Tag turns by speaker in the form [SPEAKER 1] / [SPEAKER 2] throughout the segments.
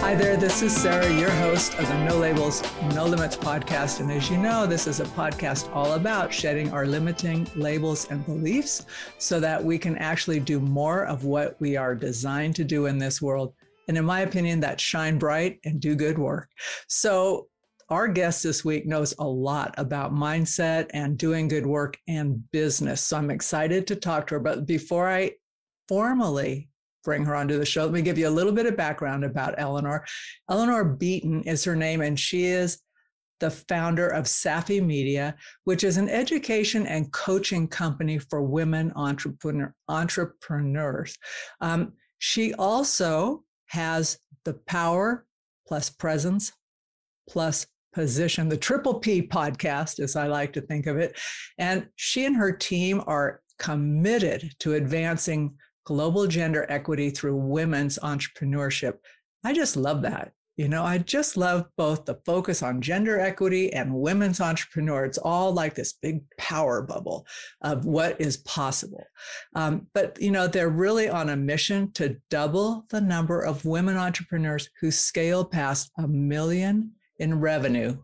[SPEAKER 1] Hi there, this is Sarah, your host of the No Labels, No Limits podcast. And as you know, this is a podcast all about shedding our limiting labels and beliefs so that we can actually do more of what we are designed to do in this world. And in my opinion, that shine bright and do good work. So our guest this week knows a lot about mindset and doing good work and business. So I'm excited to talk to her. But before I formally bring her onto the show, let me give you a little bit of background about Eleanor. Eleanor Beaton is her name, and she is the founder of Safi Media, which is an education and coaching company for women entrepreneur, entrepreneurs. Um, she also has the power plus presence plus position, the Triple P podcast, as I like to think of it. And she and her team are committed to advancing global gender equity through women's entrepreneurship. I just love that. You know, I just love both the focus on gender equity and women's entrepreneur. It's all like this big power bubble of what is possible. Um, but, you know, they're really on a mission to double the number of women entrepreneurs who scale past a million in revenue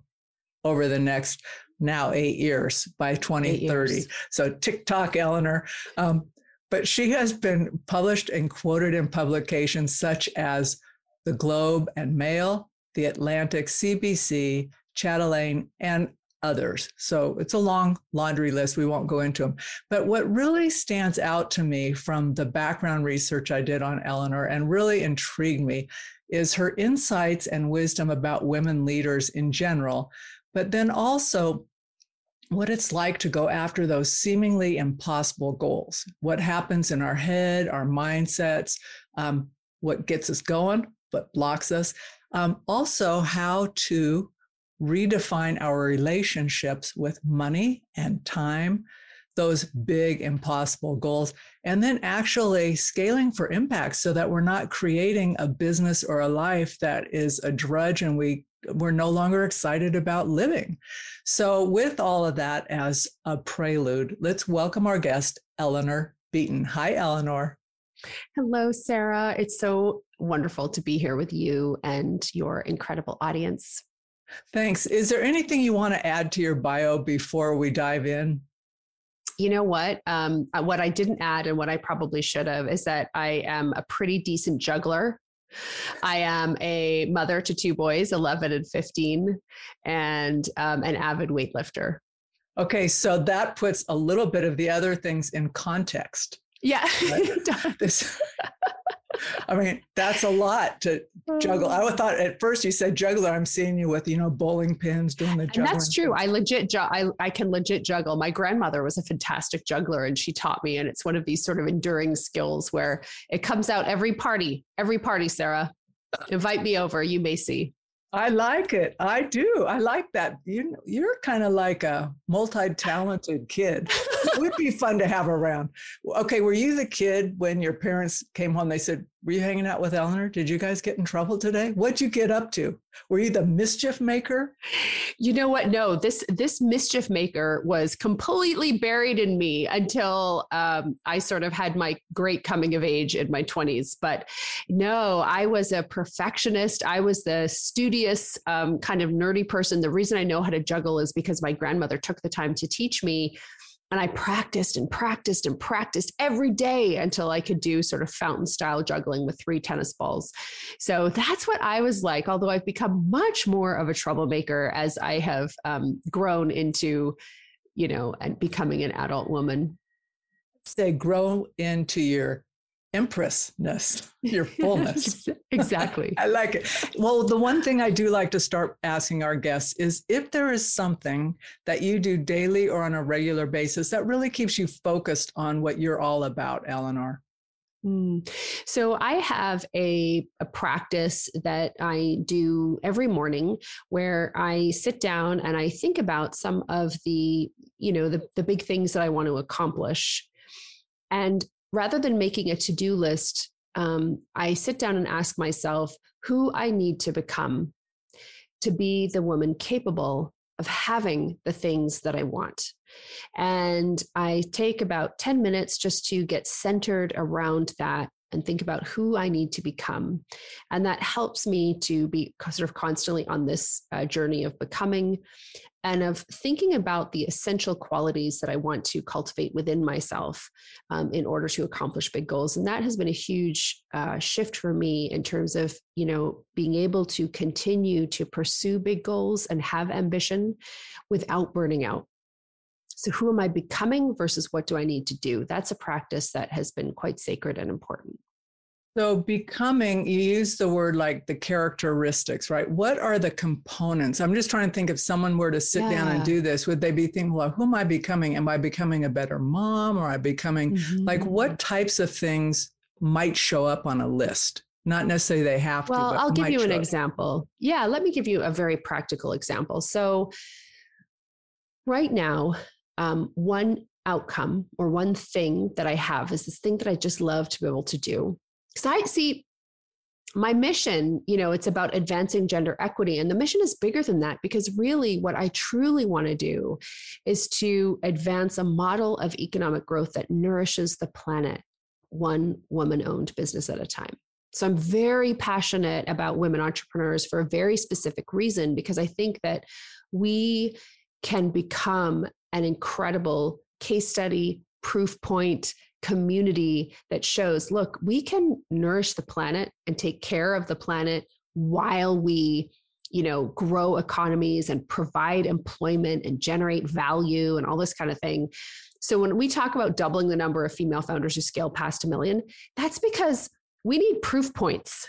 [SPEAKER 1] over the next now eight years by 2030. Years. So TikTok, Eleanor. Um, but she has been published and quoted in publications such as The Globe and Mail, The Atlantic, CBC, Chatelaine, and others. So it's a long laundry list. We won't go into them. But what really stands out to me from the background research I did on Eleanor and really intrigued me is her insights and wisdom about women leaders in general, but then also what it's like to go after those seemingly impossible goals. What happens in our head, our mindsets, um, what gets us going, what blocks us. Um, also, how to redefine our relationships with money and time, those big impossible goals, and then actually scaling for impact so that we're not creating a business or a life that is a drudge and we we're no longer excited about living. So with all of that as a prelude, let's welcome our guest, Eleanor Beaton. Hi, Eleanor.
[SPEAKER 2] Hello, Sarah. It's so wonderful to be here with you and your incredible audience.
[SPEAKER 1] Thanks. Is there anything you want to add to your bio before we dive in?
[SPEAKER 2] you know what? Um, uh, what I didn't add and what I probably should have is that I am a pretty decent juggler. I am a mother to two boys, 11 and 15, and um, an avid weightlifter.
[SPEAKER 1] Okay, so that puts a little bit of the other things in context.
[SPEAKER 2] Yeah.
[SPEAKER 1] Right? this, I mean, that's a lot to juggle. I um, thought at first you said juggler. I'm seeing you with, you know, bowling pins doing the juggling.
[SPEAKER 2] And that's true. I legit, ju- I, I can legit juggle. My grandmother was a fantastic juggler and she taught me. And it's one of these sort of enduring skills where it comes out every party, every party, Sarah. Invite me over. You may see.
[SPEAKER 1] I like it. I do. I like that. You you're kind of like a multi-talented kid. it would be fun to have around. Okay, were you the kid when your parents came home? They said, "Were you hanging out with Eleanor? Did you guys get in trouble today? What'd you get up to? Were you the mischief maker?"
[SPEAKER 2] You know what? No, this this mischief maker was completely buried in me until um, I sort of had my great coming of age in my twenties. But no, I was a perfectionist. I was the studious um, kind of nerdy person. The reason I know how to juggle is because my grandmother took the time to teach me and I practiced and practiced and practiced every day until I could do sort of fountain style juggling with three tennis balls. So that's what I was like, although I've become much more of a troublemaker as I have um, grown into, you know, and becoming an adult woman.
[SPEAKER 1] Say, grow into your empressness, your fullness.
[SPEAKER 2] exactly.
[SPEAKER 1] I like it. Well, the one thing I do like to start asking our guests is if there is something that you do daily or on a regular basis that really keeps you focused on what you're all about, Eleanor.
[SPEAKER 2] Mm. So I have a, a practice that I do every morning where I sit down and I think about some of the, you know, the, the big things that I want to accomplish. And rather than making a to-do list, um, I sit down and ask myself who I need to become to be the woman capable of having the things that I want. And I take about 10 minutes just to get centered around that and think about who I need to become. And that helps me to be sort of constantly on this uh, journey of becoming and of thinking about the essential qualities that I want to cultivate within myself um, in order to accomplish big goals. And that has been a huge uh, shift for me in terms of, you know, being able to continue to pursue big goals and have ambition without burning out. So, who am I becoming versus what do I need to do? That's a practice that has been quite sacred and important.
[SPEAKER 1] So, becoming, you use the word like the characteristics, right? What are the components? I'm just trying to think if someone were to sit yeah. down and do this, would they be thinking, well, who am I becoming? Am I becoming a better mom? Or am I becoming mm-hmm. like what types of things might show up on a list? Not necessarily they have
[SPEAKER 2] well,
[SPEAKER 1] to.
[SPEAKER 2] Well, I'll give you an example. Yeah, let me give you a very practical example. So, right now, um, one outcome or one thing that I have is this thing that I just love to be able to do because I see my mission, you know, it's about advancing gender equity. And the mission is bigger than that because really what I truly want to do is to advance a model of economic growth that nourishes the planet, one woman owned business at a time. So I'm very passionate about women entrepreneurs for a very specific reason because I think that we can become an incredible case study, proof point, community that shows look, we can nourish the planet and take care of the planet while we you know grow economies and provide employment and generate value and all this kind of thing. So when we talk about doubling the number of female founders who scale past a million that's because we need proof points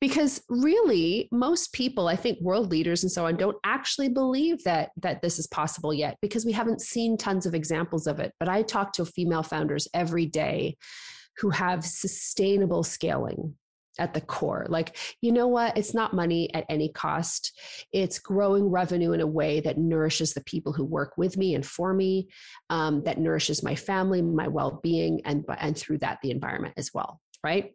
[SPEAKER 2] because really most people i think world leaders and so on don't actually believe that that this is possible yet because we haven't seen tons of examples of it but i talk to female founders every day who have sustainable scaling at the core. Like, you know what? It's not money at any cost. It's growing revenue in a way that nourishes the people who work with me and for me, um, that nourishes my family, my well being, and, and through that, the environment as well. Right.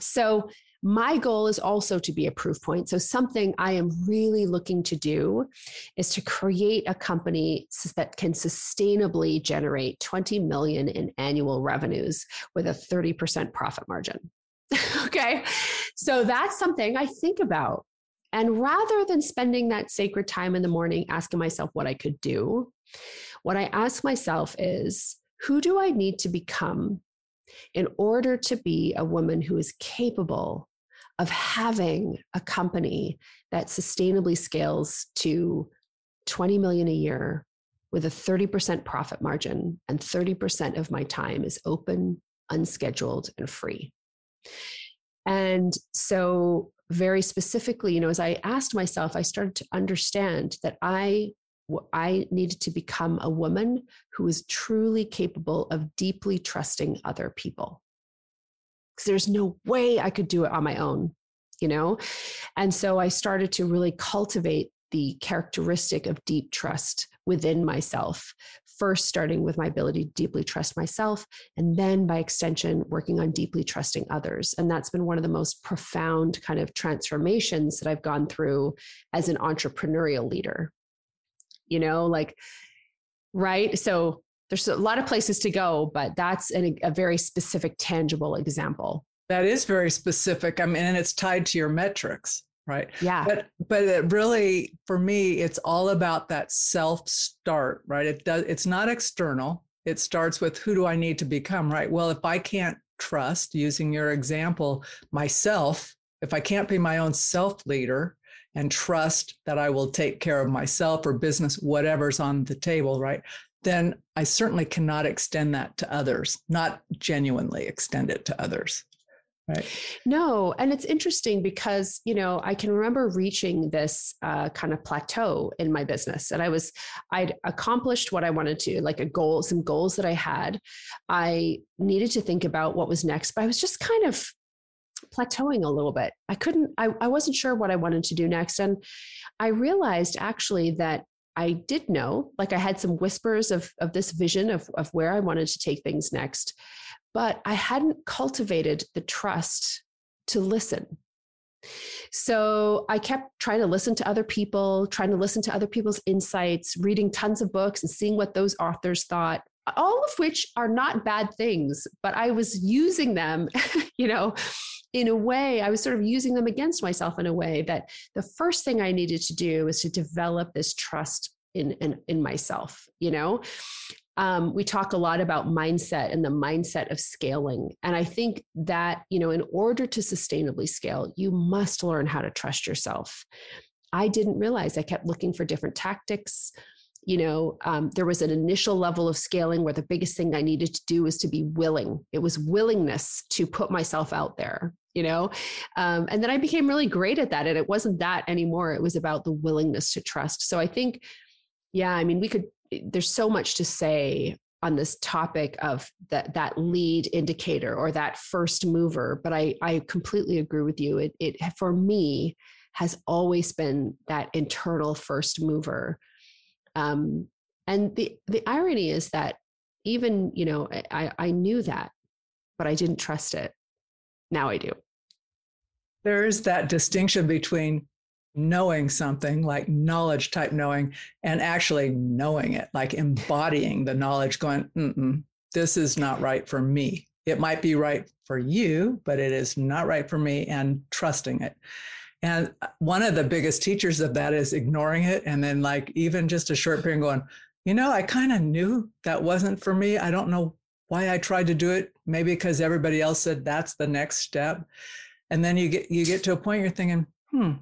[SPEAKER 2] So, my goal is also to be a proof point. So, something I am really looking to do is to create a company that can sustainably generate 20 million in annual revenues with a 30% profit margin. okay. So, that's something I think about. And rather than spending that sacred time in the morning asking myself what I could do, what I ask myself is who do I need to become in order to be a woman who is capable of having a company that sustainably scales to 20 million a year with a 30% profit margin and 30% of my time is open, unscheduled, and free. And so, very specifically, you know, as I asked myself, I started to understand that I I needed to become a woman who was truly capable of deeply trusting other people because there's no way I could do it on my own, you know? And so I started to really cultivate the characteristic of deep trust within myself. First, starting with my ability to deeply trust myself, and then by extension, working on deeply trusting others. And that's been one of the most profound kind of transformations that I've gone through as an entrepreneurial leader. You know, like, right? So there's a lot of places to go, but that's an, a very specific, tangible example.
[SPEAKER 1] That is very specific. I mean, and it's tied to your metrics, right?
[SPEAKER 2] Yeah.
[SPEAKER 1] But but it really, for me, it's all about that self start, right? It does. It's not external. It starts with who do I need to become, right? Well, if I can't trust, using your example, myself, if I can't be my own self leader, and trust that I will take care of myself or business, whatever's on the table, right? Then I certainly cannot extend that to others, not genuinely extend it to others. Right.
[SPEAKER 2] No, and it's interesting because you know I can remember reaching this uh, kind of plateau in my business, and I was I'd accomplished what I wanted to, like a goal, some goals that I had. I needed to think about what was next, but I was just kind of plateauing a little bit. I couldn't. I, I wasn't sure what I wanted to do next, and I realized actually that I did know, like I had some whispers of of this vision of of where I wanted to take things next but I hadn't cultivated the trust to listen. So I kept trying to listen to other people, trying to listen to other people's insights, reading tons of books and seeing what those authors thought, all of which are not bad things, but I was using them, you know, in a way, I was sort of using them against myself in a way that the first thing I needed to do was to develop this trust in, in, in myself, you know? um, we talk a lot about mindset and the mindset of scaling. And I think that, you know, in order to sustainably scale, you must learn how to trust yourself. I didn't realize I kept looking for different tactics. You know, um, there was an initial level of scaling where the biggest thing I needed to do was to be willing. It was willingness to put myself out there, you know? Um, and then i became really great at that and it wasn't that anymore. It was about the willingness to trust. So i think yeah i mean we could there's so much to say on this topic of that that lead indicator or that first mover but i i completely agree with you. It it for me has always been that internal first mover um and the the irony is that even you know i i knew that but i didn't trust it. Now i do.
[SPEAKER 1] There's that distinction between knowing something like knowledge type knowing and actually knowing it like embodying the knowledge going this is not right for me. It might be right for you but it is not right for me and trusting it and one of the biggest teachers of that is ignoring it and then like even just a short period going you know i kind of knew that wasn't for me i don't know why i tried to do it maybe because everybody else said that's the next step and then you get you get to a point you're thinking hmm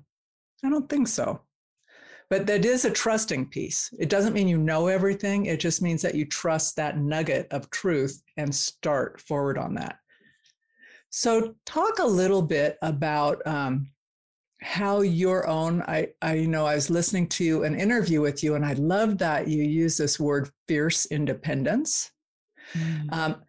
[SPEAKER 1] I don't think so. But that is a trusting piece. It doesn't mean you know everything. It just means that you trust that nugget of truth and start forward on that. So, talk a little bit about um, how your own. I, I, you know, I was listening to an interview with you, and I love that you use this word "fierce independence." Mm. Um,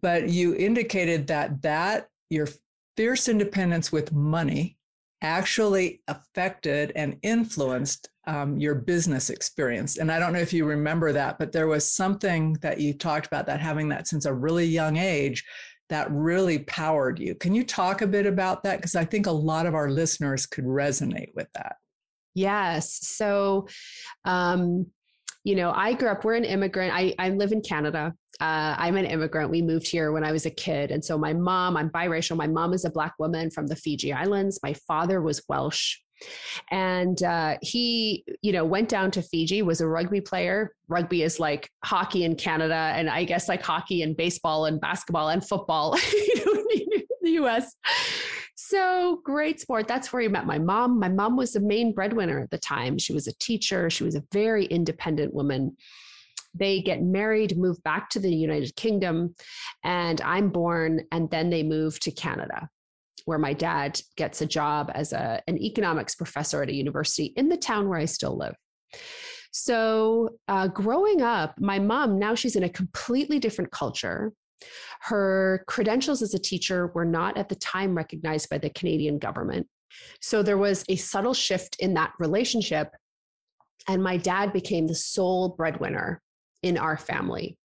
[SPEAKER 1] but you indicated that that your fierce independence with money actually affected and influenced um, your business experience. And I don't know if you remember that, but there was something that you talked about that having that since a really young age that really powered you. Can you talk a bit about that? Because I think a lot of our listeners could resonate with that.
[SPEAKER 2] Yes. So, um, you know, I grew up, we're an immigrant. I, I live in Canada. Uh, I'm an immigrant. We moved here when I was a kid. And so my mom, I'm biracial. My mom is a Black woman from the Fiji Islands. My father was Welsh. And uh, he, you know, went down to Fiji, was a rugby player. Rugby is like hockey in Canada, and I guess like hockey and baseball and basketball and football in the US. So great sport. That's where he met my mom. My mom was the main breadwinner at the time. She was a teacher, she was a very independent woman. They get married, move back to the United Kingdom, and I'm born, and then they move to Canada where my dad gets a job as a, an economics professor at a university in the town where I still live. So, uh, growing up, my mom, now she's in a completely different culture. Her credentials as a teacher were not at the time recognized by the Canadian government. So there was a subtle shift in that relationship. And my dad became the sole breadwinner in our family.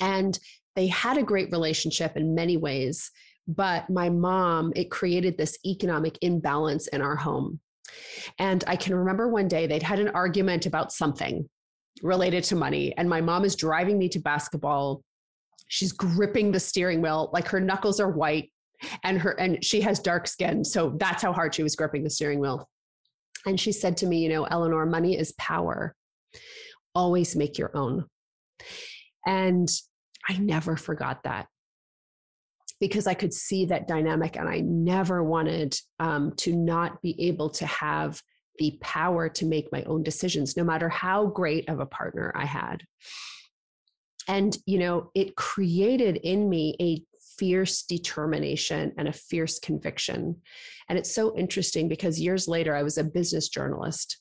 [SPEAKER 2] And they had a great relationship in many ways. But my mom, it created this economic imbalance in our home. And I can remember one day they'd had an argument about something related to money. And my mom is driving me to basketball she's gripping the steering wheel like her knuckles are white and her and she has dark skin so that's how hard she was gripping the steering wheel and she said to me you know eleanor money is power always make your own and i never forgot that because i could see that dynamic and i never wanted um, to not be able to have the power to make my own decisions no matter how great of a partner i had and you know it created in me a fierce determination and a fierce conviction. And it's so interesting because years later, I was a business journalist.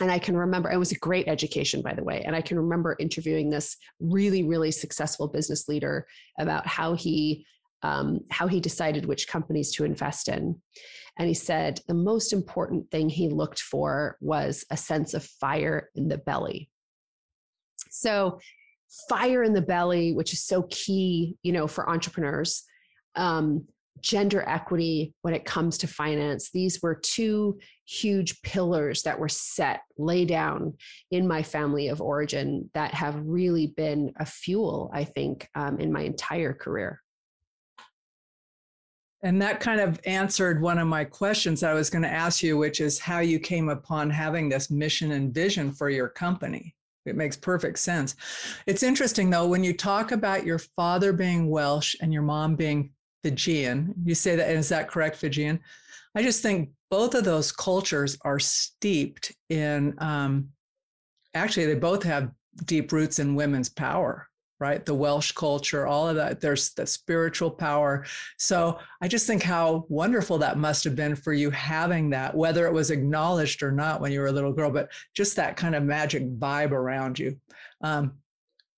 [SPEAKER 2] And I can remember, it was a great education, by the way. And I can remember interviewing this really, really successful business leader about how he um, how he decided which companies to invest in. And he said the most important thing he looked for was a sense of fire in the belly. So, fire in the belly, which is so key, you know, for entrepreneurs. Um, gender equity when it comes to finance. These were two huge pillars that were set, lay down in my family of origin that have really been a fuel, I think, um, in my entire career.
[SPEAKER 1] And that kind of answered one of my questions I was going to ask you, which is how you came upon having this mission and vision for your company. It makes perfect sense. It's interesting though, when you talk about your father being Welsh and your mom being Fijian, you say that, is that correct, Fijian? I just think both of those cultures are steeped in, um, actually, they both have deep roots in women's power right? The Welsh culture, all of that. There's the spiritual power. So I just think how wonderful that must have been for you having that, whether it was acknowledged or not when you were a little girl, but just that kind of magic vibe around you. Um,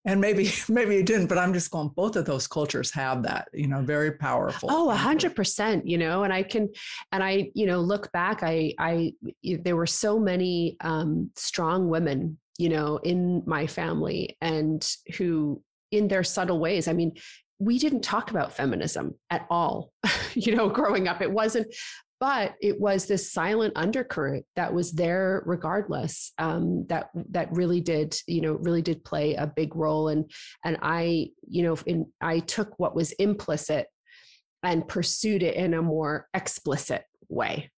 [SPEAKER 1] and maybe maybe you didn't but i'm just going both of those cultures have that you know very powerful
[SPEAKER 2] oh a hundred percent you know and i can and i you know look back i i there were so many um strong women you know in my family and who in their subtle ways. I mean, we didn't talk about feminism at all, you know, growing up. It wasn't, but it was this silent undercurrent that was there regardless. Um, that that really did, you know, really did play a big role. And and I, you know, in I took what was implicit and pursued it in a more explicit way.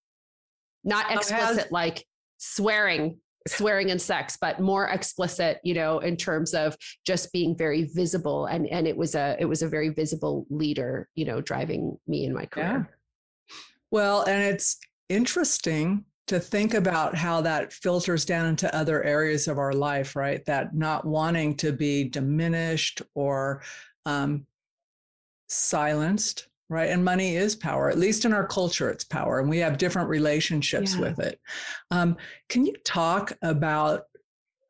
[SPEAKER 2] Not explicit like swearing swearing and sex but more explicit you know in terms of just being very visible. And and it was a it was a very visible leader you know driving me in my career.
[SPEAKER 1] Yeah. well and it's interesting to think about how that filters down into other areas of our life right? That not wanting to be diminished or um, silenced right? And money is power. At least in our culture it's power and we have different relationships yeah. with it. Um, can you talk about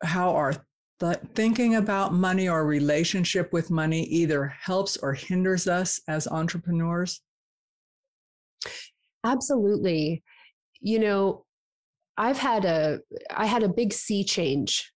[SPEAKER 1] how our th- thinking about money or relationship with money either helps or hinders us as entrepreneurs?
[SPEAKER 2] Absolutely. You know i've had a i had a big sea change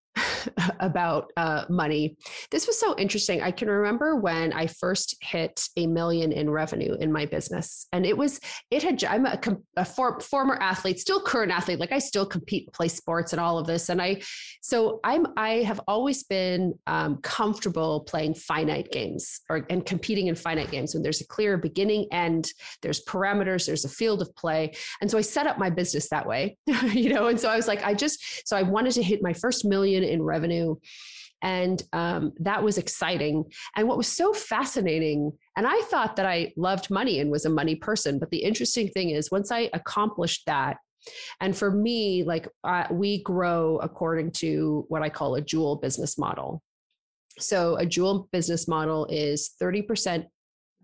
[SPEAKER 2] about uh, money. This was so interesting. I can remember when I first hit a million in revenue in my business, and it was it had. I'm a, a for, former athlete, still current athlete. Like I still compete, play sports, and all of this. And I, so I'm I have always been um, comfortable playing finite games or and competing in finite games when there's a clear beginning end, there's parameters, there's a field of play, and so I set up my business that way, you know. And so I was like, I just so I wanted to hit my first million in revenue. And um, that was exciting. And what was so fascinating, and I thought that I loved money and was a money person. But the interesting thing is, once I accomplished that, and for me, like uh, we grow according to what I call a jewel business model. So a jewel business model is 30%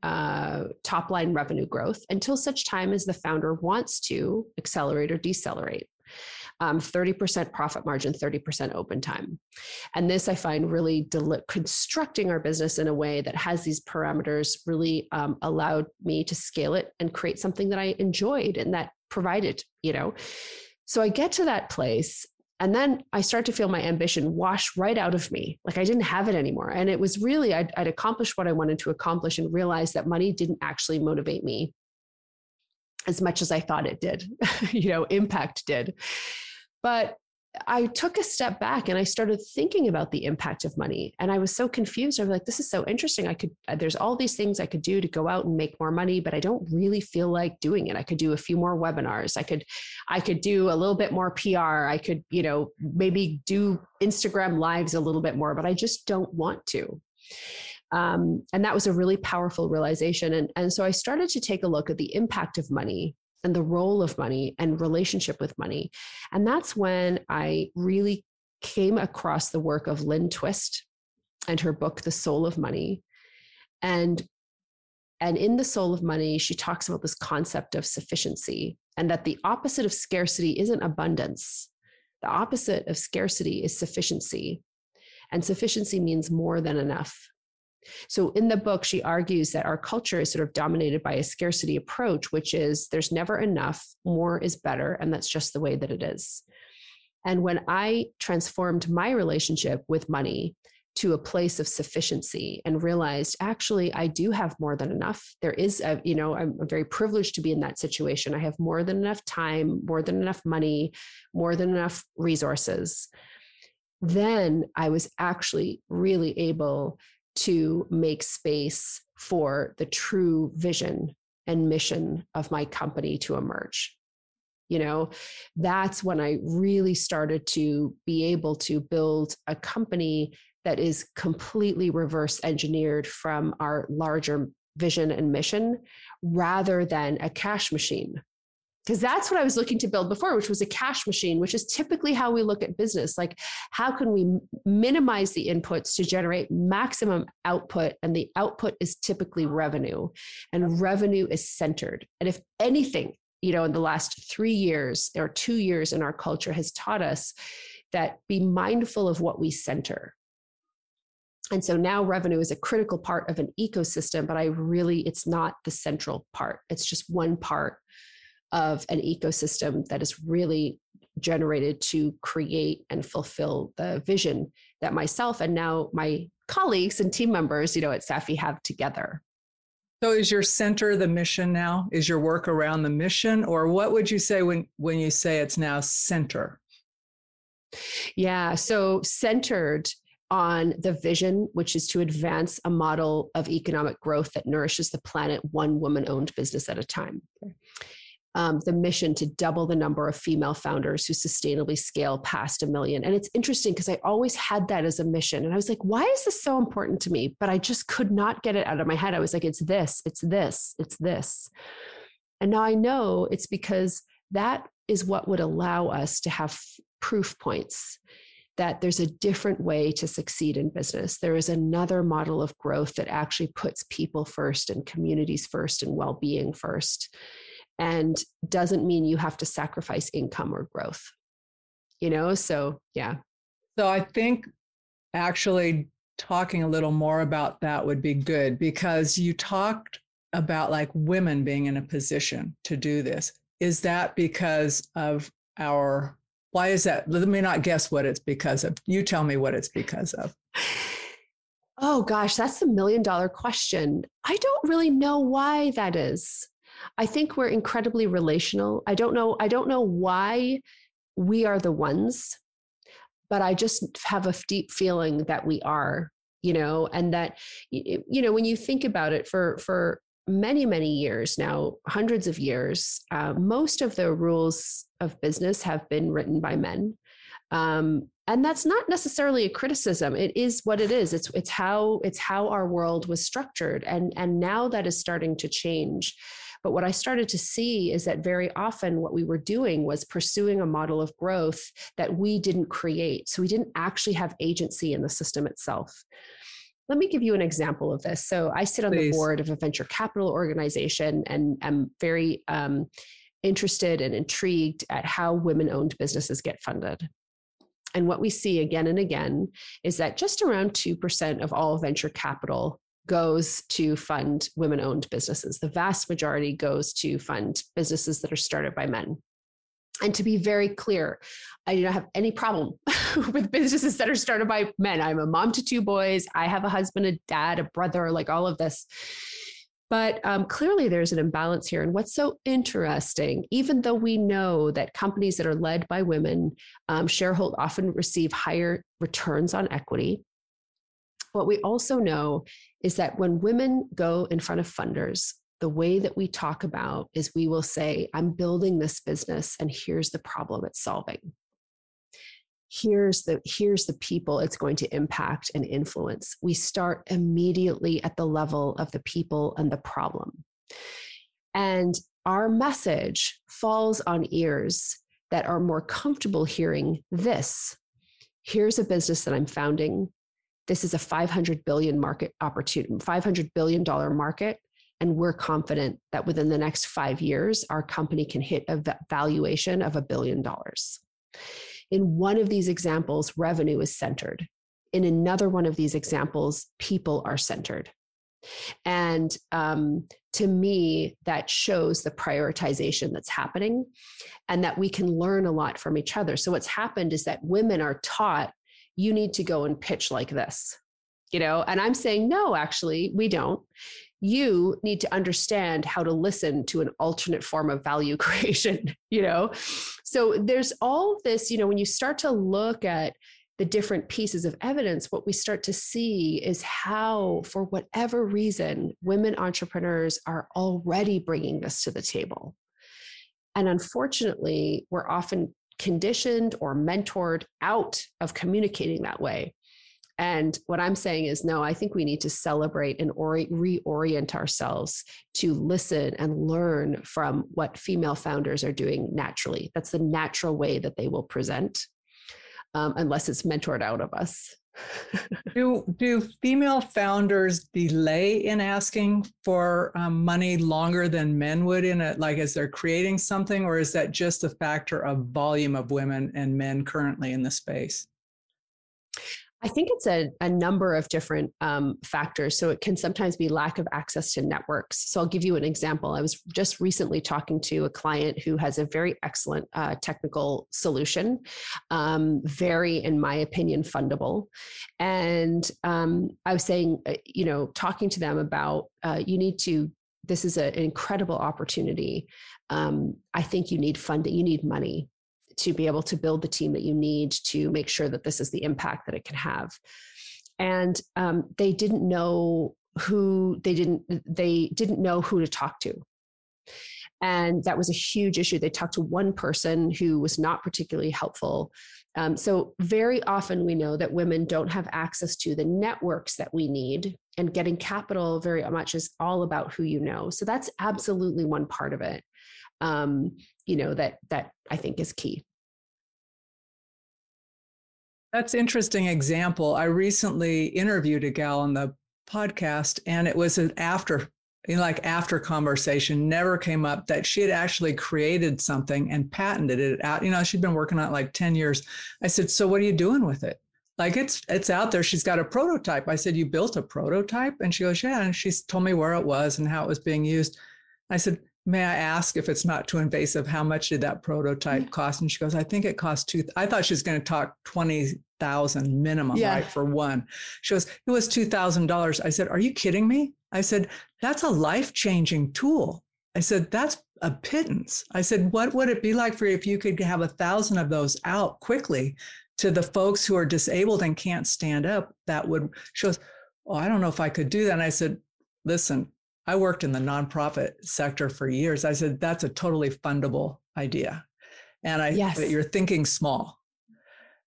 [SPEAKER 2] uh, top line revenue growth until such time as the founder wants to accelerate or decelerate um, 30% profit margin, 30% open time. And this I find really deli- constructing our business in a way that has these parameters really um, allowed me to scale it and create something that I enjoyed and that provided, you know. So I get to that place and then I start to feel my ambition wash right out of me. Like I didn't have it anymore. And it was really, I'd, I'd accomplished what I wanted to accomplish and realized that money didn't actually motivate me as much as I thought it did, you know, impact did. But I took a step back and I started thinking about the impact of money. And I was so confused. I was like, this is so interesting. I could, uh, there's all these things I could do to go out and make more money, but I don't really feel like doing it. I could do a few more webinars. I could, I could do a little bit more PR. I could, you know, maybe do Instagram lives a little bit more, but I just don't want to. Um, and that was a really powerful realization. And, and so I started to take a look at the impact of money and the role of money and relationship with money. And that's when I really came across the work of Lynn Twist and her book, The Soul of Money. And and in The Soul of Money, she talks about this concept of sufficiency and that the opposite of scarcity isn't abundance. The opposite of scarcity is sufficiency. And sufficiency means more than enough. So in the book, she argues that our culture is sort of dominated by a scarcity approach, which is there's never enough, more is better, and that's just the way that it is. And when I transformed my relationship with money to a place of sufficiency and realized actually I do have more than enough. There is a, you know, I'm very privileged to be in that situation. I have more than enough time, more than enough money, more than enough resources. Then I was actually really able to make space for the true vision and mission of my company to emerge. You know that's when i really started to be able to build a company that is completely reverse engineered from our larger vision and mission rather than a cash machine because that's what I was looking to build before, which was a cash machine, which is typically how we look at business. Like, how can we minimize the inputs to generate maximum output? And the output is typically revenue, and revenue is centered. And if anything, you know, in the last three years or two years in our culture has taught us that be mindful of what we center. And so now revenue is a critical part of an ecosystem, but I really, it's not the central part. It's just one part of an ecosystem that is really generated to create and fulfill the vision that myself and now my colleagues and team members, you know, at Safi have together.
[SPEAKER 1] So is your center the mission now? Is your work around the mission or what would you say when when you say it's now center?
[SPEAKER 2] Yeah, so centered on the vision, which is to advance a model of economic growth that nourishes the planet one woman owned business at a time um, the mission to double the number of female founders who sustainably scale past a million. And it's interesting because I always had that as a mission. And I was like, why is this so important to me? But I just could not get it out of my head. I was like, it's this, it's this, it's this. And now I know it's because that is what would allow us to have proof points that there's a different way to succeed in business. There is another model of growth that actually puts people first and communities first and well being first and doesn't mean you have to sacrifice income or growth you know? So yeah.
[SPEAKER 1] So i think actually talking a little more about that would be good because you talked about like women being in a position to do this. Is that because of our why is that? Let me not guess what it's because of. You tell me what it's because of.
[SPEAKER 2] Oh gosh that's a million dollar question. I don't really know why that is I think we're incredibly relational. I don't know, I don't know why we are the ones, but I just have a deep feeling that we are, you know, and that you know, when you think about it for for many many years now hundreds of years uh, most of the rules of business have been written by men. Um, and that's not necessarily a criticism. It is what it is. It's it's how it's how our world was structured. And and now that is starting to change but what I started to see is that very often what we were doing was pursuing a model of growth that we didn't create. So we didn't actually have agency in the system itself. Let me give you an example of this. So I sit on Please. the board of a venture capital organization and am very um, interested and intrigued at how women owned businesses get funded. And what we see again and again is that just around 2% of all venture capital goes to fund women owned businesses. The vast majority goes to fund businesses that are started by men. And to be very clear, I do not have any problem with businesses that are started by men. I'm a mom to two boys. I have a husband, a dad, a brother, like all of this. But um, clearly, there's an imbalance here. And what's so interesting, even though we know that companies that are led by women, um, sharehold often receive higher returns on equity, what we also know is that when women go in front of funders, the way that we talk about is we will say, I'm building this business and here's the problem it's solving. Here's the here's the people it's going to impact and influence. We start immediately at the level of the people and the problem. And our message falls on ears that are more comfortable hearing this. Here's a business that I'm founding this is a 500 billion market opportunity 500 billion dollar market And we're confident that within the next five years, our company can hit a valuation of a billion dollars. In one of these examples, revenue is centered. In another one of these examples, people are centered. And um, to me, that shows the prioritization that's happening and that we can learn a lot from each other. So, what's happened is that women are taught you need to go and pitch like this, you know, and I'm saying, no, actually, we don't. You need to understand how to listen to an alternate form of value creation, you know? So, there's all this, you know, when you start to look at the different pieces of evidence, what we start to see is how, for whatever reason, women entrepreneurs are already bringing this to the table. And unfortunately, we're often conditioned or mentored out of communicating that way. And what I'm saying is, no, I think we need to celebrate and reorient ourselves to listen and learn from what female founders are doing naturally. That's the natural way that they will present um, unless it's mentored out of us.
[SPEAKER 1] Do do female founders delay in asking for um, money longer than men would in it like as they're creating something or is that just a factor of volume of women and men currently in the space
[SPEAKER 2] I think it's a, a number of different um, factors. So it can sometimes be lack of access to networks. So I'll give you an example. I was just recently talking to a client who has a very excellent uh, technical solution, um, very, in my opinion, fundable. And um, I was saying, uh, you know, talking to them about uh, you need to this is a, an incredible opportunity. Um, I think you need funding, you need money to be able to build the team that you need to make sure that this is the impact that it can have. And um, they didn't know who they didn't they didn't know who to talk to. And that was a huge issue. They talked to one person who was not particularly helpful. Um, so very often we know that women don't have access to the networks that we need and getting capital very much is all about who you know. So that's absolutely one part of it. Um, you know that that i think is key
[SPEAKER 1] that's interesting example. I recently interviewed a gal on the podcast and it was an after you know, like after conversation never came up that she had actually created something and patented it out. You know, she'd been working on it like 10 years. I said, "So what are you doing with it?" Like it's it's out there. She's got a prototype. I said, "You built a prototype?" And she goes, "Yeah." And she told me where it was and how it was being used. I said, may I ask if it's not too invasive, how much did that prototype cost? And she goes, I think it cost two. I thought she was going to talk 20,000 minimum, yeah. right? For one. She goes, it was $2,000. I said, are you kidding me? I said, that's a life changing tool. I said, that's a pittance. I said, what would it be like for you if you could have a thousand of those out quickly to the folks who are disabled and can't stand up? That would, she goes, oh, I don't know if I could do that. And I said, listen, I worked in the nonprofit sector for years. I said, that's a totally fundable idea. And I, yes. you're thinking small.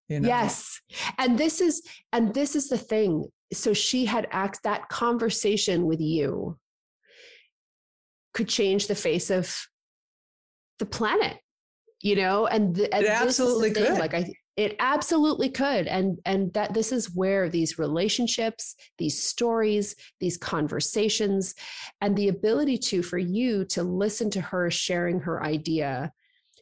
[SPEAKER 2] You know? Yes. And this is, and this is the thing. So she had asked that conversation with you could change the face of the planet, you know, and, the, and
[SPEAKER 1] it absolutely could.
[SPEAKER 2] Like I, it absolutely could and and that this is where these relationships these stories these conversations and the ability to for you to listen to her sharing her idea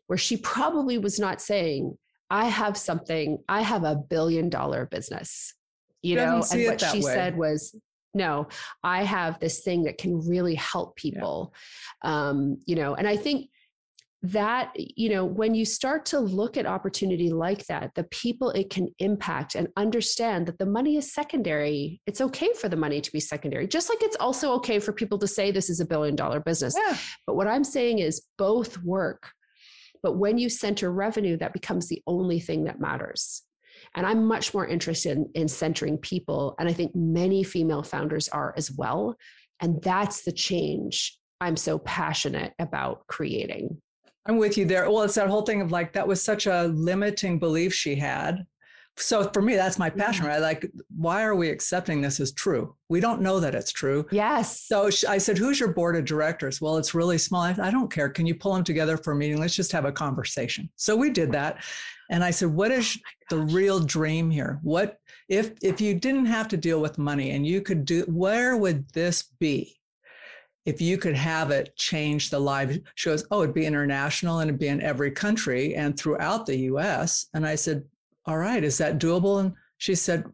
[SPEAKER 2] where she probably was not saying i have something i have a billion dollar business you know and what she way. said was no i have this thing that can really help people yeah. um you know and i think that you know when you start to look at opportunity like that the people it can impact and understand that the money is secondary it's okay for the money to be secondary just like it's also okay for people to say this is a billion dollar business. Yeah. but what i'm saying is both work but when you center revenue that becomes the only thing that matters. And i'm much more interested in, in centering people and i think many female founders are as well. And that's the change i'm so passionate about creating
[SPEAKER 1] I'm with you there. Well, it's that whole thing of like that was such a limiting belief she had. So for me, that's my passion, right? Like, why are we accepting this as true? We don't know that it's true.
[SPEAKER 2] Yes.
[SPEAKER 1] So I said, Who's your board of directors? Well, it's really small. I, I don't care. Can you pull them together for a meeting? Let's just have a conversation. So we did that. And I said, What oh is the real dream here? What if if you didn't have to deal with money and you could do where would this be? If you could have it change the live shows, oh, it'd be international and it'd be in every country and throughout the US. And I said, all right, is that doable? And she said,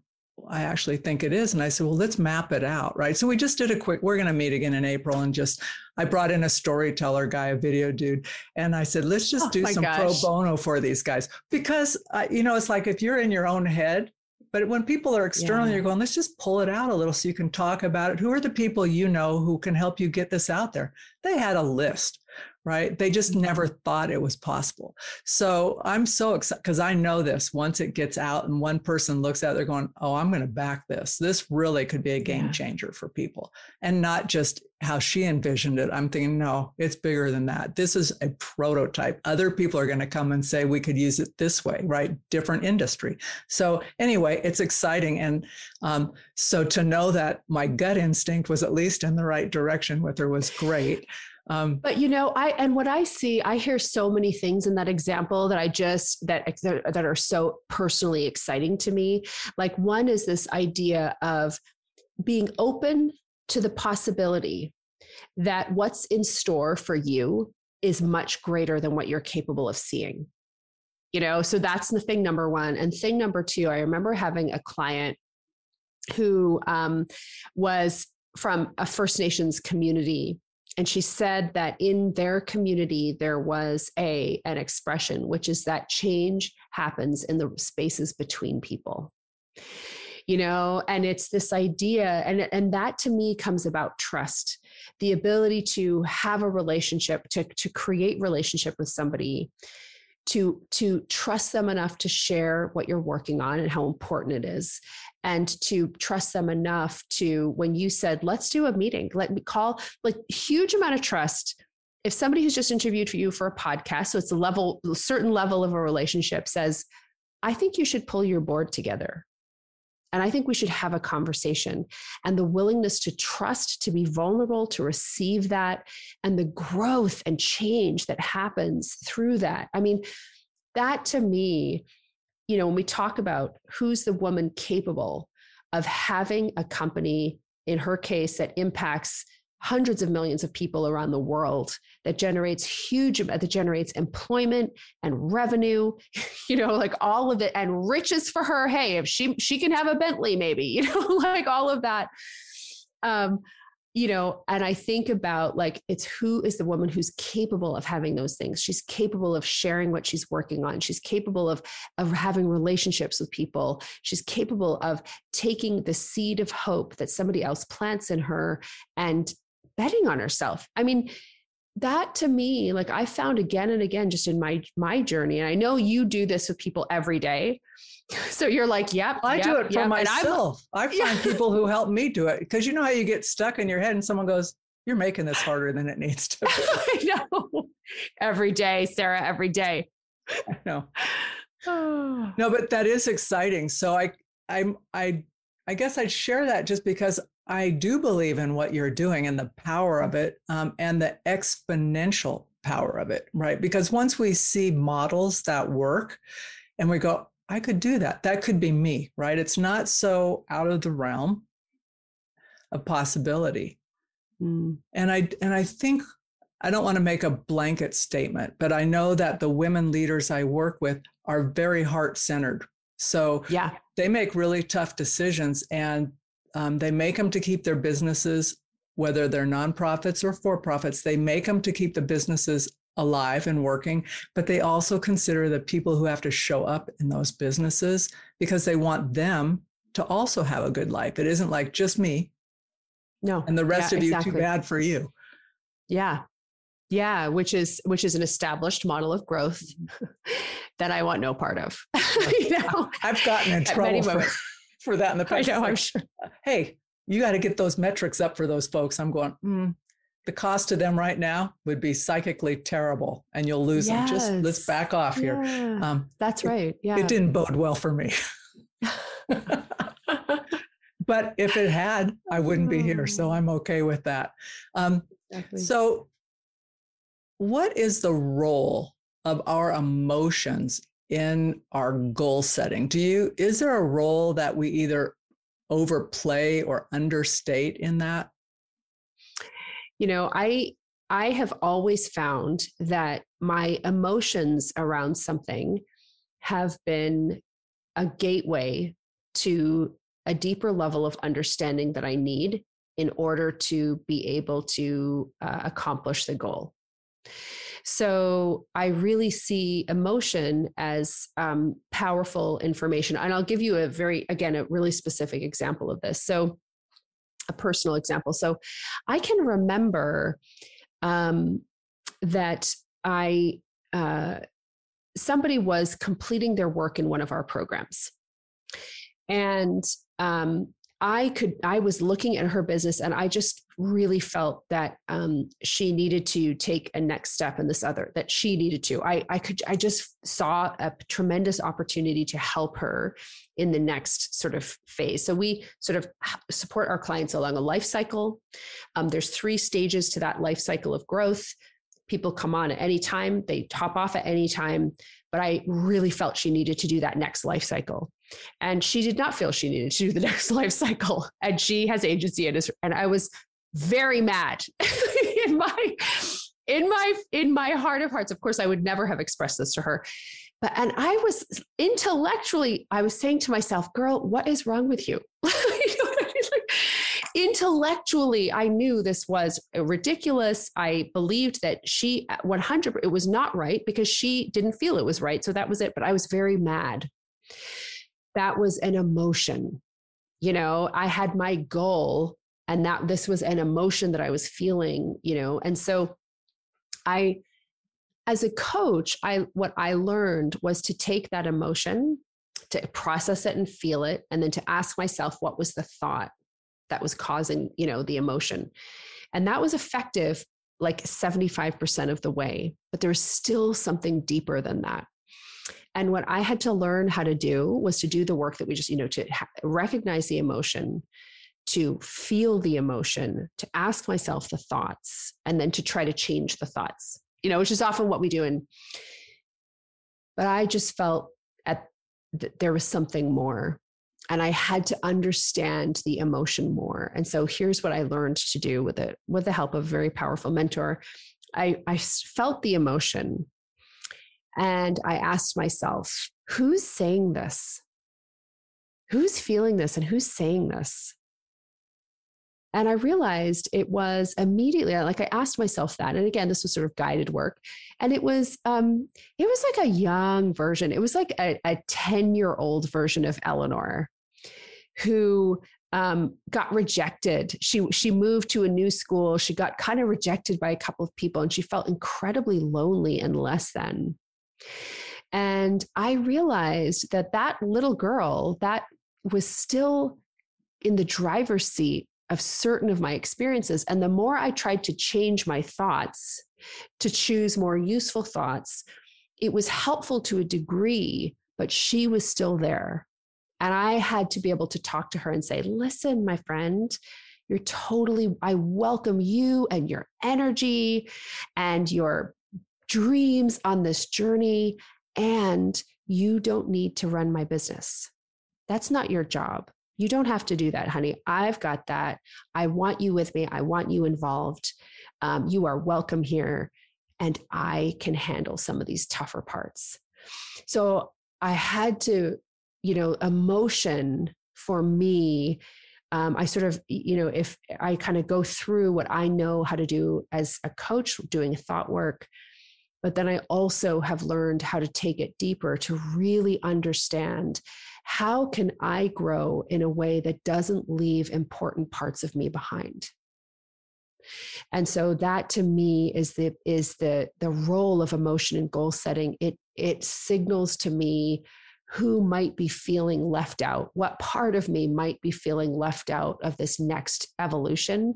[SPEAKER 1] I actually think it is. And I said, well, let's map it out. Right. So we just did a quick, we're going to meet again in April and just, I brought in a storyteller guy, a video dude. And I said, let's just oh do some gosh. pro bono for these guys. Because, uh, you know, it's like if you're in your own head, but when people are external, yeah. you're going, let's just pull it out a little so you can talk about it. Who are the people you know who can help you get this out there? They had a list, right? They just never thought it was possible. So I'm so excited because I know this once it gets out and one person looks at it, they're going, oh, I'm going to back this. This really could be a game yeah. changer for people and not just how she envisioned it. I'm thinking, no, it's bigger than that. This is a prototype. Other people are going to come and say we could use it this way, right? Different industry. So anyway, it's exciting. And um, so to know that my gut instinct was at least in the right direction with her was great.
[SPEAKER 2] Um, but you know, I and what I see, I hear so many things in that example that I just that that are so personally exciting to me. Like one is this idea of being open to the possibility that what's in store for you is much greater than what you're capable of seeing. You know, so that's the thing number one. And thing number two, I remember having a client who um, was from a First Nations community and she said that in their community there was a an expression which is that change happens in the spaces between people you know and it's this idea and and that to me comes about trust the ability to have a relationship to to create relationship with somebody to to trust them enough to share what you're working on and how important it is and to trust them enough to when you said let's do a meeting let me call like huge amount of trust. If somebody who's just interviewed for you for a podcast so it's a level a certain level of a relationship says i think you should pull your board together and I think we should have a conversation and the willingness to trust, to be vulnerable, to receive that, and the growth and change that happens through that. I mean, that to me, you know, when we talk about who's the woman capable of having a company, in her case, that impacts hundreds of millions of people around the world that generates huge that generates employment and revenue you know like all of it and riches for her. Hey if she she can have a bentley maybe you know like all of that. Um you know and i think about like it's who is the woman who's capable of having those things. She's capable of sharing what she's working on. She's capable of of having relationships with people. She's capable of taking the seed of hope that somebody else plants in her and betting on herself. I mean, that to me, like I found again and again just in my my journey, and I know you do this with people every day. So you're like, yep.
[SPEAKER 1] I
[SPEAKER 2] yep,
[SPEAKER 1] do it for yep. myself. I find people who help me do it because you know how you get stuck in your head and someone goes, "You're making this harder than it needs to."
[SPEAKER 2] I know. Every day, Sarah. Every day.
[SPEAKER 1] No. no, but that is exciting. So I, I'm, I, I guess I'd share that just because I do believe in what you're doing and the power of it um, and the exponential power of it, right? Because once we see models that work and we go, I could do that, that could be me, right? It's not so out of the realm of possibility. Mm. And I and I think I don't want to make a blanket statement, but I know that the women leaders I work with are very heart centered. So
[SPEAKER 2] yeah,
[SPEAKER 1] they make really tough decisions and um, they make them to keep their businesses, whether they're nonprofits or for profits, they make them to keep the businesses alive and working, but they also consider the people who have to show up in those businesses because they want them to also have a good life. It isn't like just me.
[SPEAKER 2] No.
[SPEAKER 1] And the rest yeah, of you exactly. too bad for you.
[SPEAKER 2] Yeah. Yeah, which is which is an established model of growth that I want no part of.
[SPEAKER 1] you know, I've gotten in trouble for, for that in the past.
[SPEAKER 2] I know, I'm sure.
[SPEAKER 1] Hey, you got to get those metrics up for those folks. I'm going, mm, the cost to them right now would be psychically terrible and you'll lose yes. them. Just let's back off yeah.
[SPEAKER 2] here. Um, That's right. Yeah.
[SPEAKER 1] It didn't bode well for me. but if it had, I wouldn't be here. So I'm okay with that. Um, exactly. So, what is the role of our emotions in our goal setting? Do you is there a role that we either overplay or understate in that?
[SPEAKER 2] you know, I I have always found that my emotions around something have been a gateway to a deeper level of understanding that I need in order to be able to uh, accomplish the goal. So I really see emotion as um, powerful information. And I'll give you a very, again, a really specific example of this. So, a personal example. So, I can remember um, that I, uh, somebody was completing their work in one of our programs. And um, I could, I was looking at her business and I just really felt that um, she needed to take a next step in this other, that she needed to. I, I could, I just saw a tremendous opportunity to help her in the next sort of phase. So we sort of support our clients along a life cycle. Um, there's three stages to that life cycle of growth. People come on at any time, they top off at any time, but I really felt she needed to do that next life cycle. And she did not feel she needed to do the next life cycle. And she has agency and, is, and I was very mad in my in my in my heart of hearts. Of course, I would never have expressed this to her. But and I was intellectually, I was saying to myself, girl, what is wrong with you? intellectually, I knew this was ridiculous. I believed that she 100 it was not right because she didn't feel it was right. So that was it. But I was very mad that was an emotion. You know, I had my goal and that this was an emotion that I was feeling, you know. And so I as a coach, I what I learned was to take that emotion, to process it and feel it and then to ask myself what was the thought that was causing, you know, the emotion. And that was effective like 75% of the way, but there's still something deeper than that. And what I had to learn how to do was to do the work that we just, you know, to ha- recognize the emotion, to feel the emotion, to ask myself the thoughts, and then to try to change the thoughts, you know, which is often what we do. And, but I just felt at that there was something more and I had to understand the emotion more. And so here's what I learned to do with it, with the help of a very powerful mentor. I, I felt the emotion and I asked myself, who's saying this? Who's feeling this and who's saying this? And I realized it was immediately like I asked myself that. And again, this was sort of guided work. And it was um, it was like a young version. It was like a 10-year-old version of Eleanor who um, got rejected. She she moved to a new school. She got kind of rejected by a couple of people, and she felt incredibly lonely and less than. And I realized that that little girl that was still in the driver's seat of certain of my experiences. And the more I tried to change my thoughts to choose more useful thoughts, it was helpful to a degree, but she was still there. And I had to be able to talk to her and say, listen, my friend, you're totally, I welcome you and your energy and your dreams on this journey, and you don't need to run my business. That's not your job. You don't have to do that, honey. I've got that. I want you with me. I want you involved. Um, you are welcome here, and I can handle some of these tougher parts. So I had to, you know, emotion for me um, I sort of, you know, if I kind of go through what I know how to do as a coach, doing thought work, but then I also have learned how to take it deeper to really understand how can I grow in a way that doesn't leave important parts of me behind. And so that to me is the is the the role of emotion and goal setting. It it signals to me who might be feeling left out, what part of me might be feeling left out of this next evolution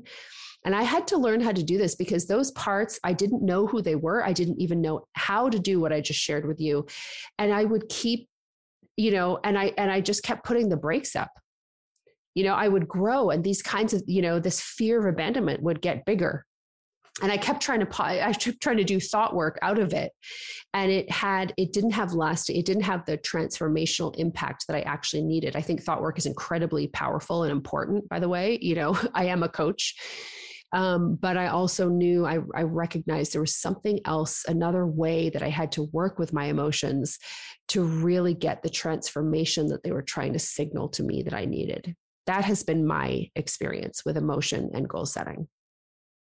[SPEAKER 2] and I had to learn how to do this because those parts, I didn't know who they were. I didn't even know how to do what I just shared with you. And I would keep, you know, and I, and I just kept putting the brakes up. You know, I would grow and these kinds of, you know, this fear of abandonment would get bigger and I kept trying to I kept trying to do thought work out of it, and it had it didn't have lasting it didn't have the transformational impact that I actually needed. I think thought work is incredibly powerful and important. By the way, you know I am a coach, Um, but I also knew I, I recognized there was something else, another way that I had to work with my emotions to really get the transformation that they were trying to signal to me that I needed. That has been my experience with emotion and goal setting.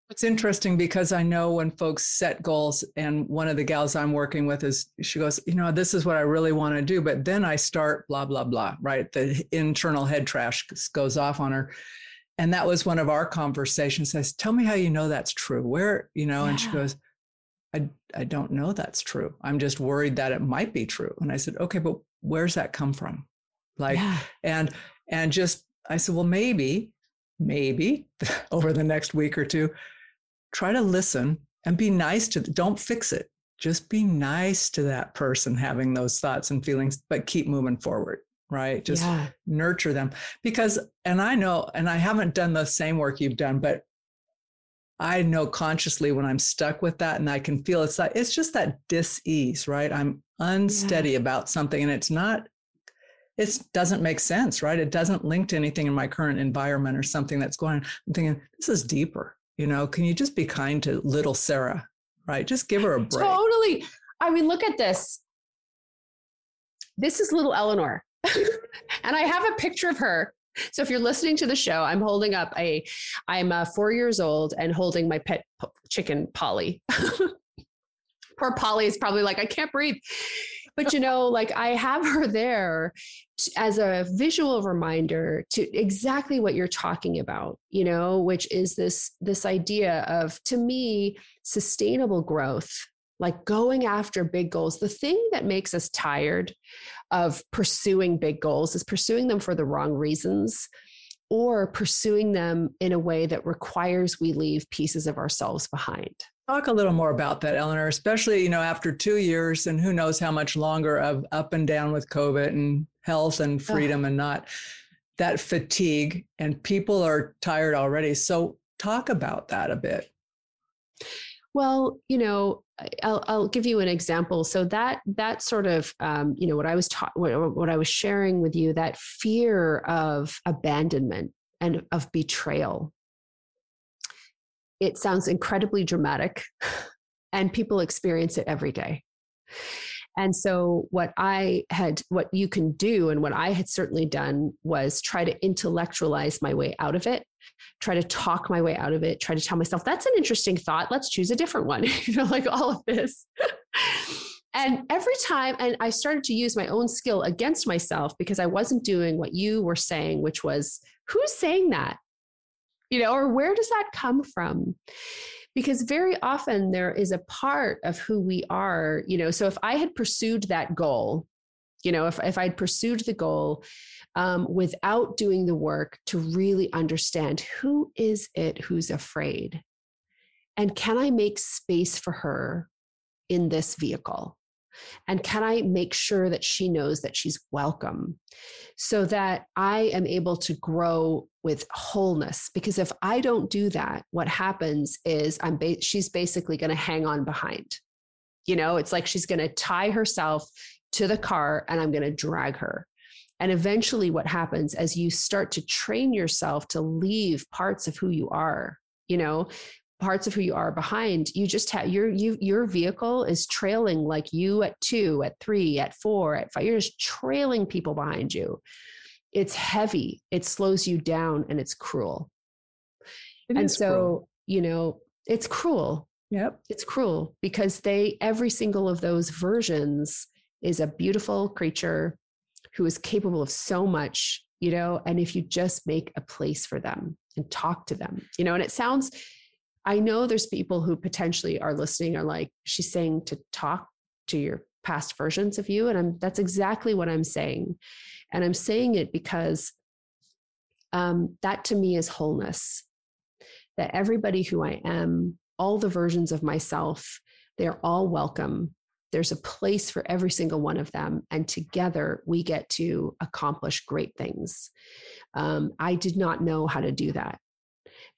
[SPEAKER 1] It's interesting because I know when folks set goals, and one of the gals I'm working with is she goes, You know, this is what I really want to do. But then I start blah, blah, blah, right? The internal head trash goes off on her. And that was one of our conversations. I said, Tell me how you know that's true. Where, you know, yeah. and she goes, I, I don't know that's true. I'm just worried that it might be true. And I said, Okay, but where's that come from? Like, yeah. and, and just, I said, Well, maybe, maybe over the next week or two, try to listen and be nice to, don't fix it. Just be nice to that person having those thoughts and feelings, but keep moving forward right? Just yeah. nurture them. Because, and I know, and I haven't done the same work you've done, but I know consciously when I'm stuck with that and I can feel it's like, it's just that dis-ease, right? I'm unsteady yeah. about something and it's not, it doesn't make sense, right? It doesn't link to anything in my current environment or something that's going on. I'm thinking, this is deeper. You know, can you just be kind to little Sarah, right? Just give her a break.
[SPEAKER 2] Totally. I mean, look at this. This is little Eleanor. and I have a picture of her. So if you're listening to the show, I'm holding up a, I'm uh, four years old and holding my pet chicken, Polly. Poor Polly is probably like, I can't breathe. But you know, like I have her there as a visual reminder to exactly what you're talking about, you know, which is this this idea of to me sustainable growth like going after big goals. The thing that makes us tired of pursuing big goals is pursuing them for the wrong reasons or pursuing them in a way that requires we leave pieces of ourselves behind.
[SPEAKER 1] Talk a little more about that, Eleanor, especially, you know, after two years and who knows how much longer of up and down with COVID and health and freedom oh. and not that fatigue and people are tired already. So talk about that a bit.
[SPEAKER 2] Well, you know, I'll, I'll give you an example. So that that sort of um, you know what I was taught, what, what I was sharing with you, that fear of abandonment and of betrayal. It sounds incredibly dramatic, and people experience it every day. And so, what I had, what you can do, and what I had certainly done was try to intellectualize my way out of it try to talk my way out of it, try to tell myself, that's an interesting thought. Let's choose a different one. you know, like all of this. and every time, and I started to use my own skill against myself because I wasn't doing what you were saying, which was, who's saying that? You know, or where does that come from? Because very often there is a part of who we are you know so if i had pursued that goal you know if, if i'd pursued the goal um, without doing the work to really understand who is it who's afraid? And can i make space for her in this vehicle and can i make sure that she knows that she's welcome so that i am able to grow with wholeness? Because if i don't do that what happens is i'm ba- she's basically going to hang on behind. You know it's like she's going to tie herself to the car and i'm going to drag her. And eventually, what happens as you start to train yourself to leave parts of who you are, you know, parts of who you are behind, you just have your you your vehicle is trailing like you at two, at three, at four, at five. You're just trailing people behind you. It's heavy, it slows you down, and it's cruel. It and so, cruel. you know, it's cruel.
[SPEAKER 1] Yep.
[SPEAKER 2] It's cruel because they, every single of those versions is a beautiful creature who is capable of so much, you know, and if you just make a place for them and talk to them, you know, and it sounds, I know there's people who potentially are listening are like, she's saying to talk to your past versions of you. And I'm, that's exactly what I'm saying. And I'm saying it because um, that to me is wholeness. That everybody who I am, all the versions of myself, they're all welcome there's a place for every single one of them. And together we get to accomplish great things. Um, I did not know how to do that.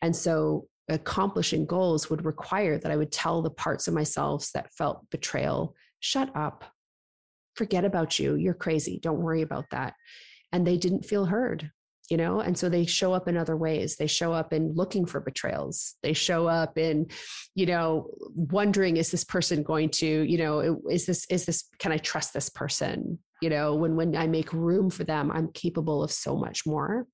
[SPEAKER 2] And so accomplishing goals would require that I would tell the parts of myself that felt betrayal, shut up, forget about you, you're crazy, don't worry about that. And they didn't feel heard. you know? And so they show up in other ways. They show up in looking for betrayals. They show up in you know wondering is this person going to you know is this is this can i trust this person? You know when when i make room for them i'm capable of so much more.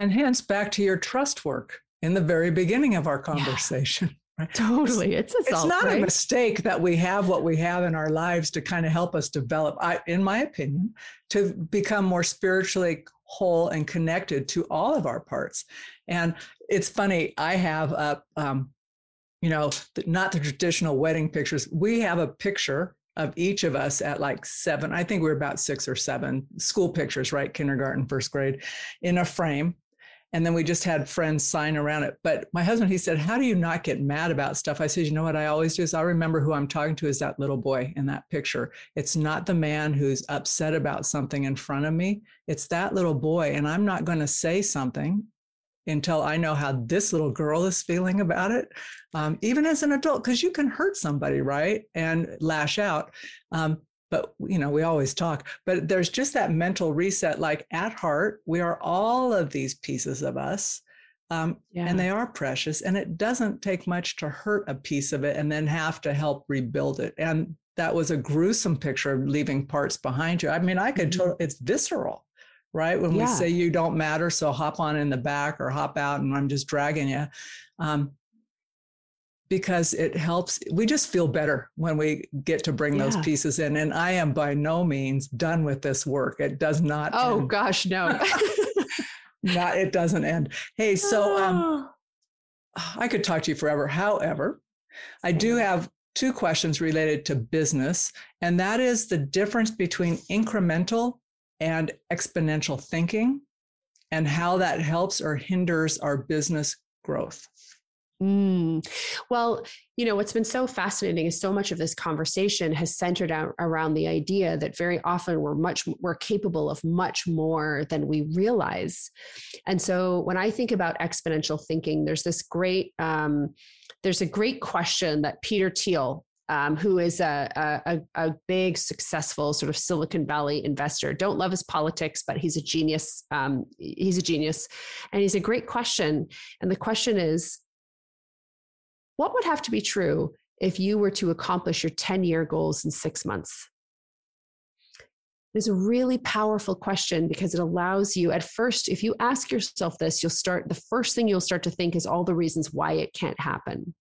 [SPEAKER 1] And hence back to your trust work in the very beginning of our conversation yeah.
[SPEAKER 2] Right? Totally. It's
[SPEAKER 1] assault, It's not right? a mistake that we have what we have in our lives to kind of help us develop, I, in my opinion, to become more spiritually whole and connected to all of our parts. And it's funny, I have a, um, you know, not the traditional wedding pictures. We have a picture of each of us at like seven, I think we are about six or seven school pictures, right? Kindergarten, first grade, in a frame and then we just had friends sign around it. But my husband he said how do you not get mad about stuff? I said you know what i always do is i remember who i'm talking to is that little boy in that picture. It's not the man who's upset about something in front of me. It's that little boy. And i'm not going to say something until i know how this little girl is feeling about it um, even as an adult because you can hurt somebody right? And lash out. Um, but you know we always talk but there's just that mental reset like at heart we are all of these pieces of us um, yeah. and they are precious and it doesn't take much to hurt a piece of it and then have to help rebuild it and that was a gruesome picture of leaving parts behind you i mean i could mm-hmm. totally it's visceral right when yeah. we say you don't matter so hop on in the back or hop out and i'm just dragging you um, because it helps. We just feel better when we get to bring yeah. those pieces in. And I am by no means done with this work. It does not.
[SPEAKER 2] Oh end. gosh, no.
[SPEAKER 1] not it doesn't end. Hey, so um, I could talk to you forever. However, I do have two questions related to business, and that is the difference between incremental and exponential thinking and how that helps or hinders our business growth.
[SPEAKER 2] Mm. Well, you know, what's been so fascinating is so much of this conversation has centered out around the idea that very often we're much we're capable of much more than we realize. And so when I think about exponential thinking, there's this great um, there's a great question that Peter Thiel um, who is a, a, a, big, successful sort of Silicon Valley investor. Don't love his politics, but he's a genius. Um, he's a genius. And he's a great question. And the question is what would have to be true if you were to accomplish your 10 year goals in six months? It's a really powerful question because it allows you at first, if you ask yourself this, you'll start, the first thing you'll start to think is all the reasons why it can't happen.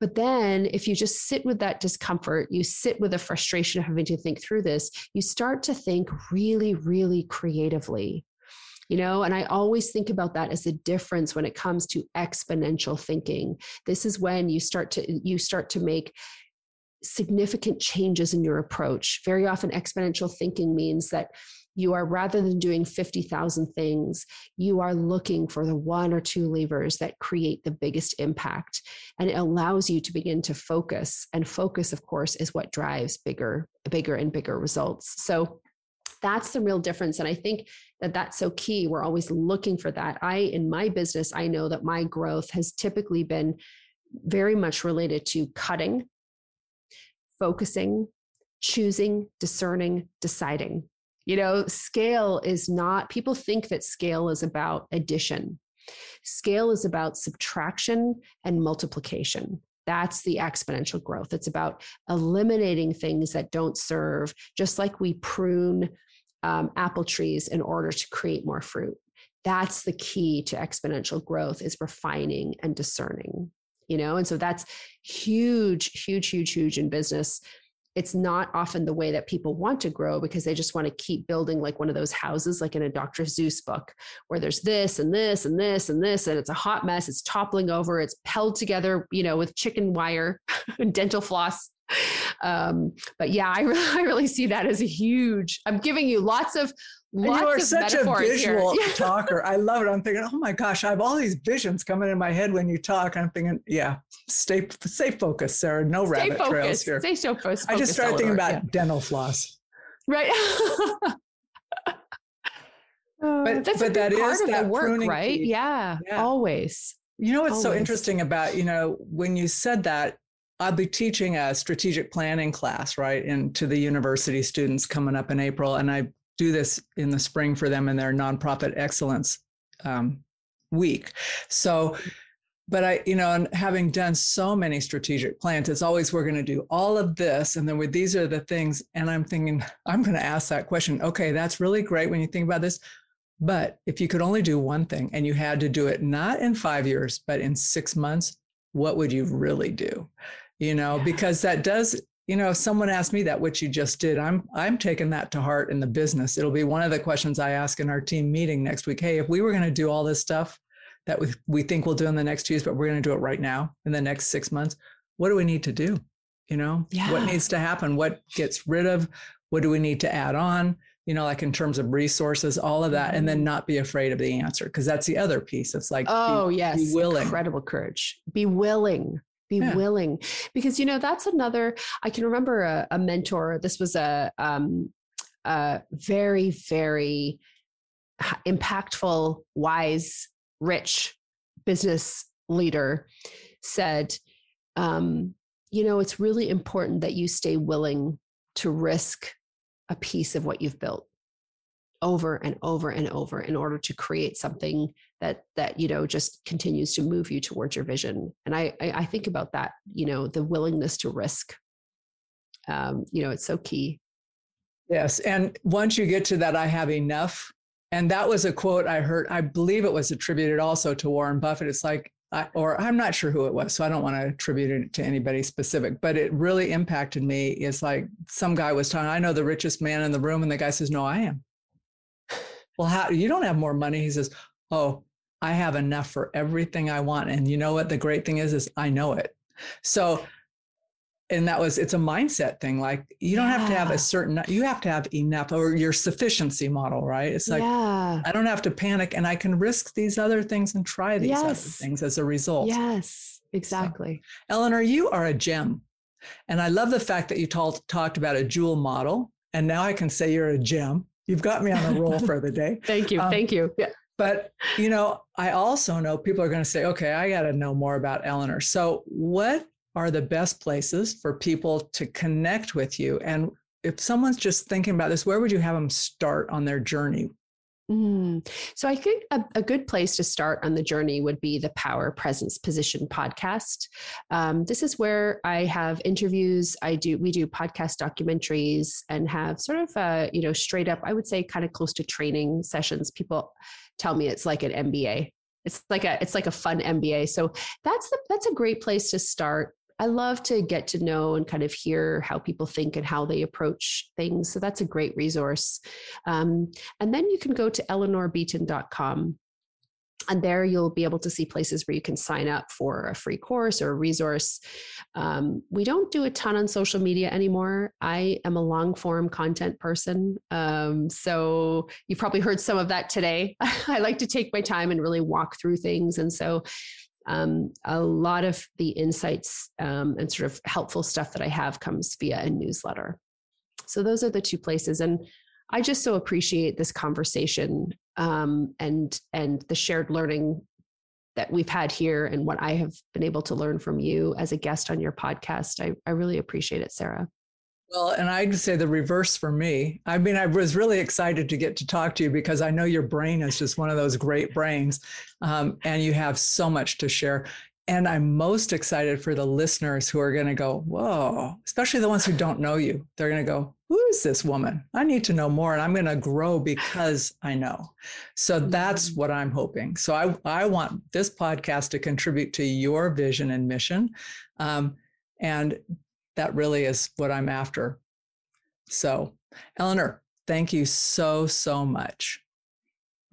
[SPEAKER 2] But then if you just sit with that discomfort, you sit with the frustration of having to think through this, you start to think really, really creatively you know and i always think about that as a difference when it comes to exponential thinking this is when you start to you start to make significant changes in your approach very often exponential thinking means that you are rather than doing 50,000 things, you are looking for the one or two levers that create the biggest impact. And it allows you to begin to focus. And focus, of course, is what drives bigger, bigger and bigger results. So that's the real difference and i think that that's so key. We're always looking for that. I in my business i know that my growth has typically been very much related to cutting focusing choosing discerning deciding. You know scale is not people think that scale is about addition. Scale is about subtraction and multiplication. That's the exponential growth. It's about eliminating things that don't serve, just like we prune um, apple trees in order to create more fruit. That's the key to exponential growth is refining and discerning, you know? And so that's huge, huge, huge, huge in business. It's not often the way that people want to grow because they just want to keep building like one of those houses, like in a Dr. Seuss book, where there's this and this and this and this, and it's a hot mess. It's toppling over. It's held together, you know, with chicken wire and dental floss um, but yeah, I really, I really see that as a huge. I'm giving you lots of lots
[SPEAKER 1] you are
[SPEAKER 2] of
[SPEAKER 1] such a visual talker. I love it. I'm thinking, oh my gosh, I have all these visions coming in my head when you talk. I'm thinking, yeah, stay stay focused, Sarah. No stay rabbit
[SPEAKER 2] focused.
[SPEAKER 1] trails here.
[SPEAKER 2] Stay so focused.
[SPEAKER 1] I just started thinking about yeah. dental floss.
[SPEAKER 2] Right. but That's but that is that work, right? Yeah, yeah, always.
[SPEAKER 1] You know what's always. so interesting about you know when you said that I'll be teaching a strategic planning class, right, and to the university students coming up in April. And I do this in the spring for them in their nonprofit excellence um, week. So, but I, you know, and having done so many strategic plans, it's always we're going to do all of this, and then with these are the things. And I'm thinking, I'm going to ask that question. Okay, that's really great when you think about this. But if you could only do one thing and you had to do it not in five years, but in six months, what would you really do? You know, yeah. because that does you know if someone asked me that what you just did i'm i'm taking that to heart in the business. It'll be one of the questions i ask in our team meeting next week. Hey if we were going to do all this stuff that we, we think we'll do in the next two years but we're going to do it right now in the next six months what do we need to do? You know yeah. what needs to happen? What gets rid of? What do we need to add on? You know like in terms of resources all of that and then mm-hmm. not be afraid of the answer because that's the other piece. It's like
[SPEAKER 2] oh be, yes. be willing. Incredible courage. Be willing be yeah. willing because you know that's another i can remember a, a mentor this was a um a very very impactful wise rich business leader said um you know it's really important that you stay willing to risk a piece of what you've built over and over and over in order to create something that that you know just continues to move you towards your vision. And i i, I think about that you know the willingness to risk um you know it's so key.
[SPEAKER 1] Yes and once you get to that i have enough and that was a quote i heard i believe it was attributed also to warren buffett. It's like I, or i'm not sure who it was so i don't want to attribute it to anybody specific but it really impacted me. It's like some guy was talking i know the richest man in the room and the guy says no i am. Well how you don't have more money he says oh I have enough for everything I want. And you know what the great thing is, is I know it. So, and that was, it's a mindset thing. Like you don't yeah. have to have a certain, you have to have enough or your sufficiency model, right? It's like, yeah. I don't have to panic and I can risk these other things and try these yes. other things as a result.
[SPEAKER 2] Yes, exactly.
[SPEAKER 1] So, Eleanor, you are a gem. And I love the fact that you talked talked about a jewel model. And now I can say you're a gem. You've got me on a roll for the day.
[SPEAKER 2] Thank you. Um, Thank you. Yeah.
[SPEAKER 1] But, you know, I also know people are going to say, okay, I got to know more about Eleanor. So, what are the best places for people to connect with you? And if someone's just thinking about this, where would you have them start on their journey?
[SPEAKER 2] Mm. So I think a, a, good place to start on the journey would be the Power Presence Position podcast. Um, this is where I have interviews. I do we do podcast documentaries and have sort of uh, you know straight up. I would say kind of close to training sessions. People tell me it's like an MBA. It's like a it's like a fun MBA. So that's the, that's a great place to start. I love to get to know and kind of hear how people think and how they approach things. So that's a great resource. Um, and then you can go to eleanorbeaton.com and there you'll be able to see places where you can sign up for a free course or a resource. Um, we don't do a ton on social media anymore. I am a long form content person. Um, so you probably heard some of that today. I like to take my time and really walk through things. And so um, a lot of the insights um, and sort of helpful stuff that i have comes via a newsletter. So those are the two places. And I just so appreciate this conversation um, and and the shared learning that we've had here and what I have been able to learn from you as a guest on your podcast. I, I really appreciate it, Sarah.
[SPEAKER 1] Well, and I'd say the reverse for me. I mean, I was really excited to get to talk to you because I know your brain is just one of those great brains, um, and you have so much to share. And I'm most excited for the listeners who are going to go, whoa, especially the ones who don't know you. They're going to go, who is this woman? I need to know more and I'm going to grow because I know. So that's mm-hmm. what I'm hoping. So I, I want this podcast to contribute to your vision and mission. Um, and that really is what I'm after. So, Eleanor, thank you so, so much.